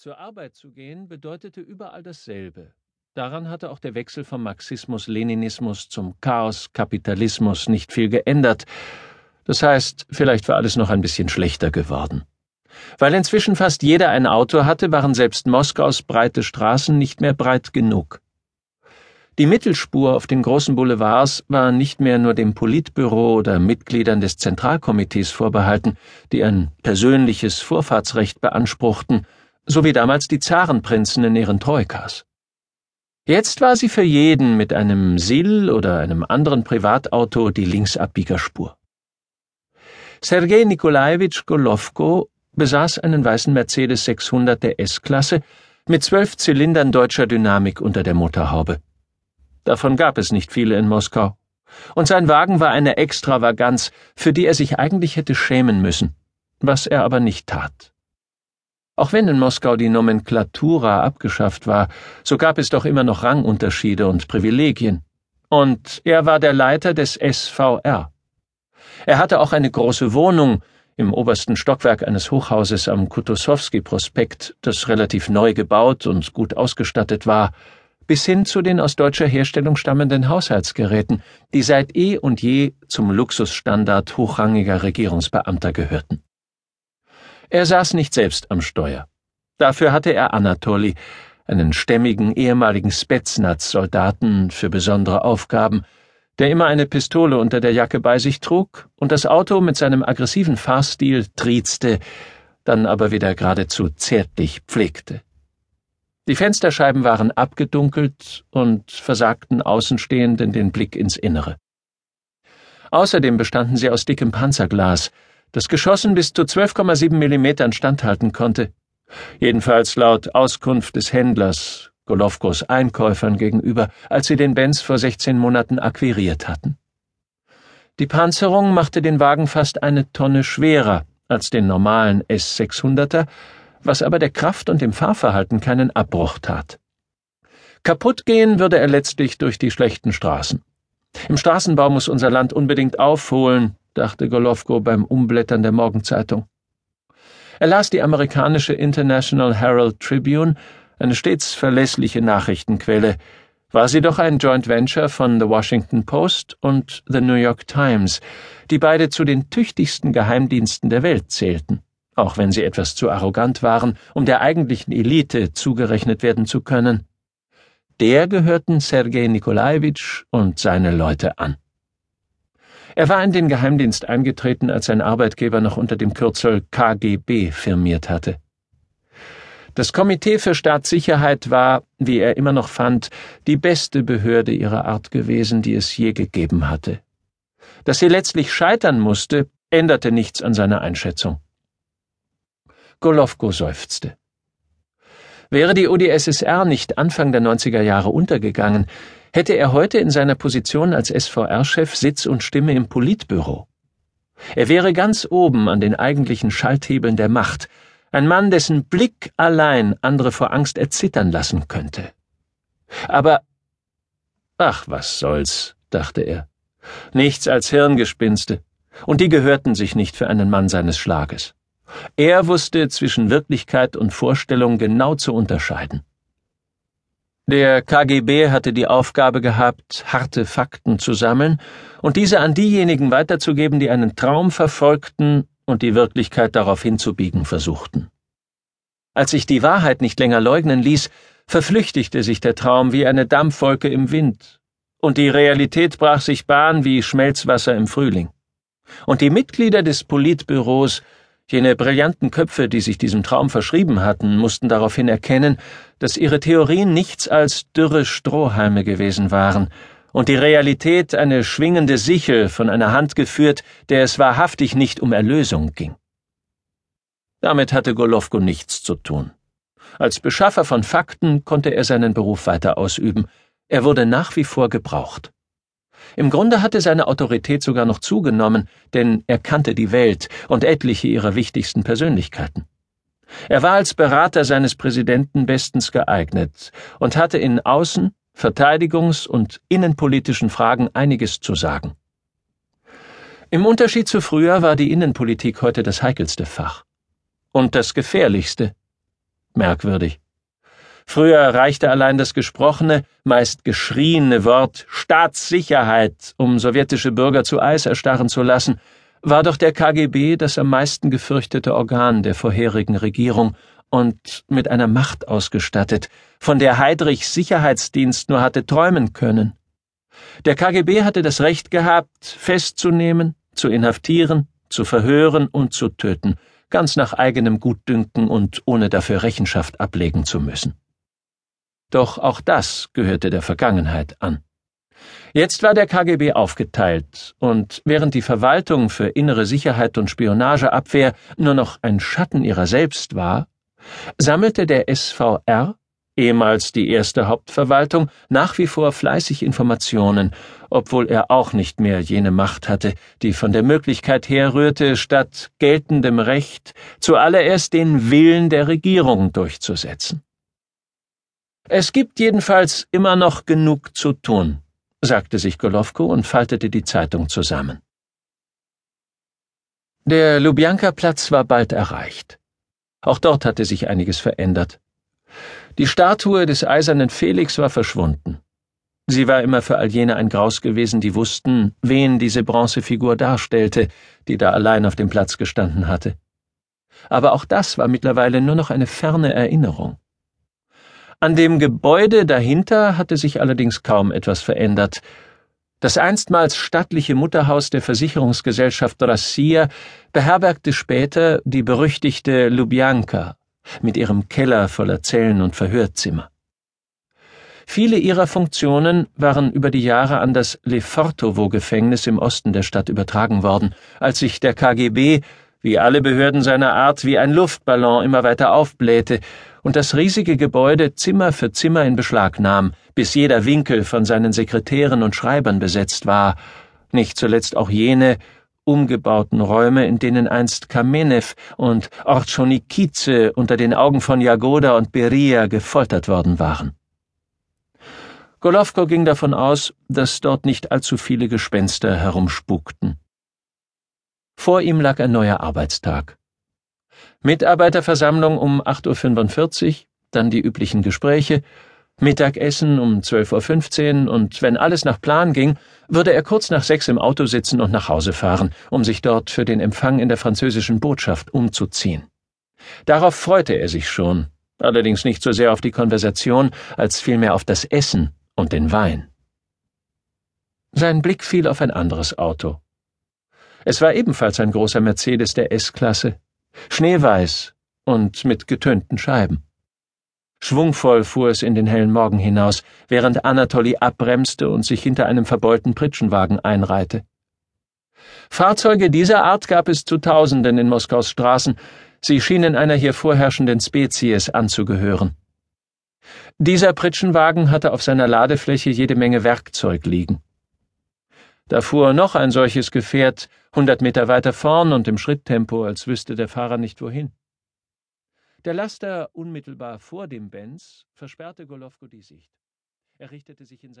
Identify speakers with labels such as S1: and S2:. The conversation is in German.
S1: Zur Arbeit zu gehen bedeutete überall dasselbe. Daran hatte auch der Wechsel vom Marxismus-Leninismus zum Chaos-Kapitalismus nicht viel geändert. Das heißt, vielleicht war alles noch ein bisschen schlechter geworden. Weil inzwischen fast jeder ein Auto hatte, waren selbst Moskaus breite Straßen nicht mehr breit genug. Die Mittelspur auf den großen Boulevards war nicht mehr nur dem Politbüro oder Mitgliedern des Zentralkomitees vorbehalten, die ein persönliches Vorfahrtsrecht beanspruchten, so wie damals die Zarenprinzen in ihren Troikas. Jetzt war sie für jeden mit einem Sil oder einem anderen Privatauto die Linksabbiegerspur. Sergei Nikolajewitsch Golowko besaß einen weißen Mercedes 600 der S-Klasse mit zwölf Zylindern deutscher Dynamik unter der Motorhaube. Davon gab es nicht viele in Moskau. Und sein Wagen war eine Extravaganz, für die er sich eigentlich hätte schämen müssen, was er aber nicht tat. Auch wenn in Moskau die Nomenklatura abgeschafft war, so gab es doch immer noch Rangunterschiede und Privilegien. Und er war der Leiter des SVR. Er hatte auch eine große Wohnung im obersten Stockwerk eines Hochhauses am Kutosowski-Prospekt, das relativ neu gebaut und gut ausgestattet war, bis hin zu den aus deutscher Herstellung stammenden Haushaltsgeräten, die seit eh und je zum Luxusstandard hochrangiger Regierungsbeamter gehörten. Er saß nicht selbst am Steuer. Dafür hatte er Anatoli, einen stämmigen ehemaligen Spetsnaz-Soldaten für besondere Aufgaben, der immer eine Pistole unter der Jacke bei sich trug und das Auto mit seinem aggressiven Fahrstil triezte, dann aber wieder geradezu zärtlich pflegte. Die Fensterscheiben waren abgedunkelt und versagten Außenstehenden den Blick ins Innere. Außerdem bestanden sie aus dickem Panzerglas, das geschossen bis zu 12,7 Millimetern standhalten konnte. Jedenfalls laut Auskunft des Händlers, Golowkos Einkäufern gegenüber, als sie den Benz vor 16 Monaten akquiriert hatten. Die Panzerung machte den Wagen fast eine Tonne schwerer als den normalen S600er, was aber der Kraft und dem Fahrverhalten keinen Abbruch tat. Kaputt gehen würde er letztlich durch die schlechten Straßen. Im Straßenbau muss unser Land unbedingt aufholen, dachte Golowko beim Umblättern der Morgenzeitung. Er las die amerikanische International Herald Tribune, eine stets verlässliche Nachrichtenquelle, war sie doch ein Joint Venture von The Washington Post und The New York Times, die beide zu den tüchtigsten Geheimdiensten der Welt zählten, auch wenn sie etwas zu arrogant waren, um der eigentlichen Elite zugerechnet werden zu können. Der gehörten Sergei Nikolajewitsch und seine Leute an. Er war in den Geheimdienst eingetreten, als sein Arbeitgeber noch unter dem Kürzel KGB firmiert hatte. Das Komitee für Staatssicherheit war, wie er immer noch fand, die beste Behörde ihrer Art gewesen, die es je gegeben hatte. Dass sie letztlich scheitern musste, änderte nichts an seiner Einschätzung. Golowko seufzte. Wäre die UdSSR nicht Anfang der 90er Jahre untergegangen, hätte er heute in seiner Position als SVR-Chef Sitz und Stimme im Politbüro. Er wäre ganz oben an den eigentlichen Schalthebeln der Macht, ein Mann, dessen Blick allein andere vor Angst erzittern lassen könnte. Aber ach, was soll's, dachte er. Nichts als Hirngespinste, und die gehörten sich nicht für einen Mann seines Schlages. Er wusste zwischen Wirklichkeit und Vorstellung genau zu unterscheiden. Der KGB hatte die Aufgabe gehabt, harte Fakten zu sammeln und diese an diejenigen weiterzugeben, die einen Traum verfolgten und die Wirklichkeit darauf hinzubiegen versuchten. Als sich die Wahrheit nicht länger leugnen ließ, verflüchtigte sich der Traum wie eine Dampfwolke im Wind, und die Realität brach sich Bahn wie Schmelzwasser im Frühling. Und die Mitglieder des Politbüros Jene brillanten Köpfe, die sich diesem Traum verschrieben hatten, mussten daraufhin erkennen, dass ihre Theorien nichts als dürre Strohhalme gewesen waren und die Realität eine schwingende Sichel von einer Hand geführt, der es wahrhaftig nicht um Erlösung ging. Damit hatte Golowko nichts zu tun. Als Beschaffer von Fakten konnte er seinen Beruf weiter ausüben. Er wurde nach wie vor gebraucht. Im Grunde hatte seine Autorität sogar noch zugenommen, denn er kannte die Welt und etliche ihrer wichtigsten Persönlichkeiten. Er war als Berater seines Präsidenten bestens geeignet und hatte in Außen-, Verteidigungs- und innenpolitischen Fragen einiges zu sagen. Im Unterschied zu früher war die Innenpolitik heute das heikelste Fach. Und das gefährlichste. merkwürdig. Früher reichte allein das gesprochene, meist geschrieene Wort Staatssicherheit, um sowjetische Bürger zu Eis erstarren zu lassen, war doch der KGB das am meisten gefürchtete Organ der vorherigen Regierung und mit einer Macht ausgestattet, von der Heidrichs Sicherheitsdienst nur hatte träumen können. Der KGB hatte das Recht gehabt, festzunehmen, zu inhaftieren, zu verhören und zu töten, ganz nach eigenem Gutdünken und ohne dafür Rechenschaft ablegen zu müssen. Doch auch das gehörte der Vergangenheit an. Jetzt war der KGB aufgeteilt, und während die Verwaltung für innere Sicherheit und Spionageabwehr nur noch ein Schatten ihrer selbst war, sammelte der SVR, ehemals die erste Hauptverwaltung, nach wie vor fleißig Informationen, obwohl er auch nicht mehr jene Macht hatte, die von der Möglichkeit herrührte, statt geltendem Recht zuallererst den Willen der Regierung durchzusetzen. Es gibt jedenfalls immer noch genug zu tun, sagte sich Golowko und faltete die Zeitung zusammen. Der Lubjanka-Platz war bald erreicht. Auch dort hatte sich einiges verändert. Die Statue des eisernen Felix war verschwunden. Sie war immer für all jene ein Graus gewesen, die wussten, wen diese Bronzefigur darstellte, die da allein auf dem Platz gestanden hatte. Aber auch das war mittlerweile nur noch eine ferne Erinnerung. An dem Gebäude dahinter hatte sich allerdings kaum etwas verändert. Das einstmals stattliche Mutterhaus der Versicherungsgesellschaft Rassia beherbergte später die berüchtigte Lubjanka mit ihrem Keller voller Zellen und Verhörzimmer. Viele ihrer Funktionen waren über die Jahre an das Lefortowo-Gefängnis im Osten der Stadt übertragen worden, als sich der KGB, wie alle Behörden seiner Art, wie ein Luftballon immer weiter aufblähte und das riesige Gebäude Zimmer für Zimmer in Beschlag nahm, bis jeder Winkel von seinen Sekretären und Schreibern besetzt war, nicht zuletzt auch jene umgebauten Räume, in denen einst Kamenew und Orchonikize unter den Augen von Jagoda und Beria gefoltert worden waren. Golowko ging davon aus, dass dort nicht allzu viele Gespenster herumspukten. Vor ihm lag ein neuer Arbeitstag. Mitarbeiterversammlung um 8.45 Uhr, dann die üblichen Gespräche, Mittagessen um 12.15 Uhr und wenn alles nach Plan ging, würde er kurz nach sechs im Auto sitzen und nach Hause fahren, um sich dort für den Empfang in der französischen Botschaft umzuziehen. Darauf freute er sich schon, allerdings nicht so sehr auf die Konversation, als vielmehr auf das Essen und den Wein. Sein Blick fiel auf ein anderes Auto. Es war ebenfalls ein großer Mercedes der S-Klasse, schneeweiß und mit getönten Scheiben. Schwungvoll fuhr es in den hellen Morgen hinaus, während Anatoli abbremste und sich hinter einem verbeulten Pritschenwagen einreihte. Fahrzeuge dieser Art gab es zu Tausenden in Moskaus Straßen, sie schienen einer hier vorherrschenden Spezies anzugehören. Dieser Pritschenwagen hatte auf seiner Ladefläche jede Menge Werkzeug liegen. Da fuhr noch ein solches Gefährt hundert Meter weiter vorn und im Schritttempo, als wüsste der Fahrer nicht wohin. Der Laster unmittelbar vor dem Benz versperrte Golowko die Sicht. Er richtete sich in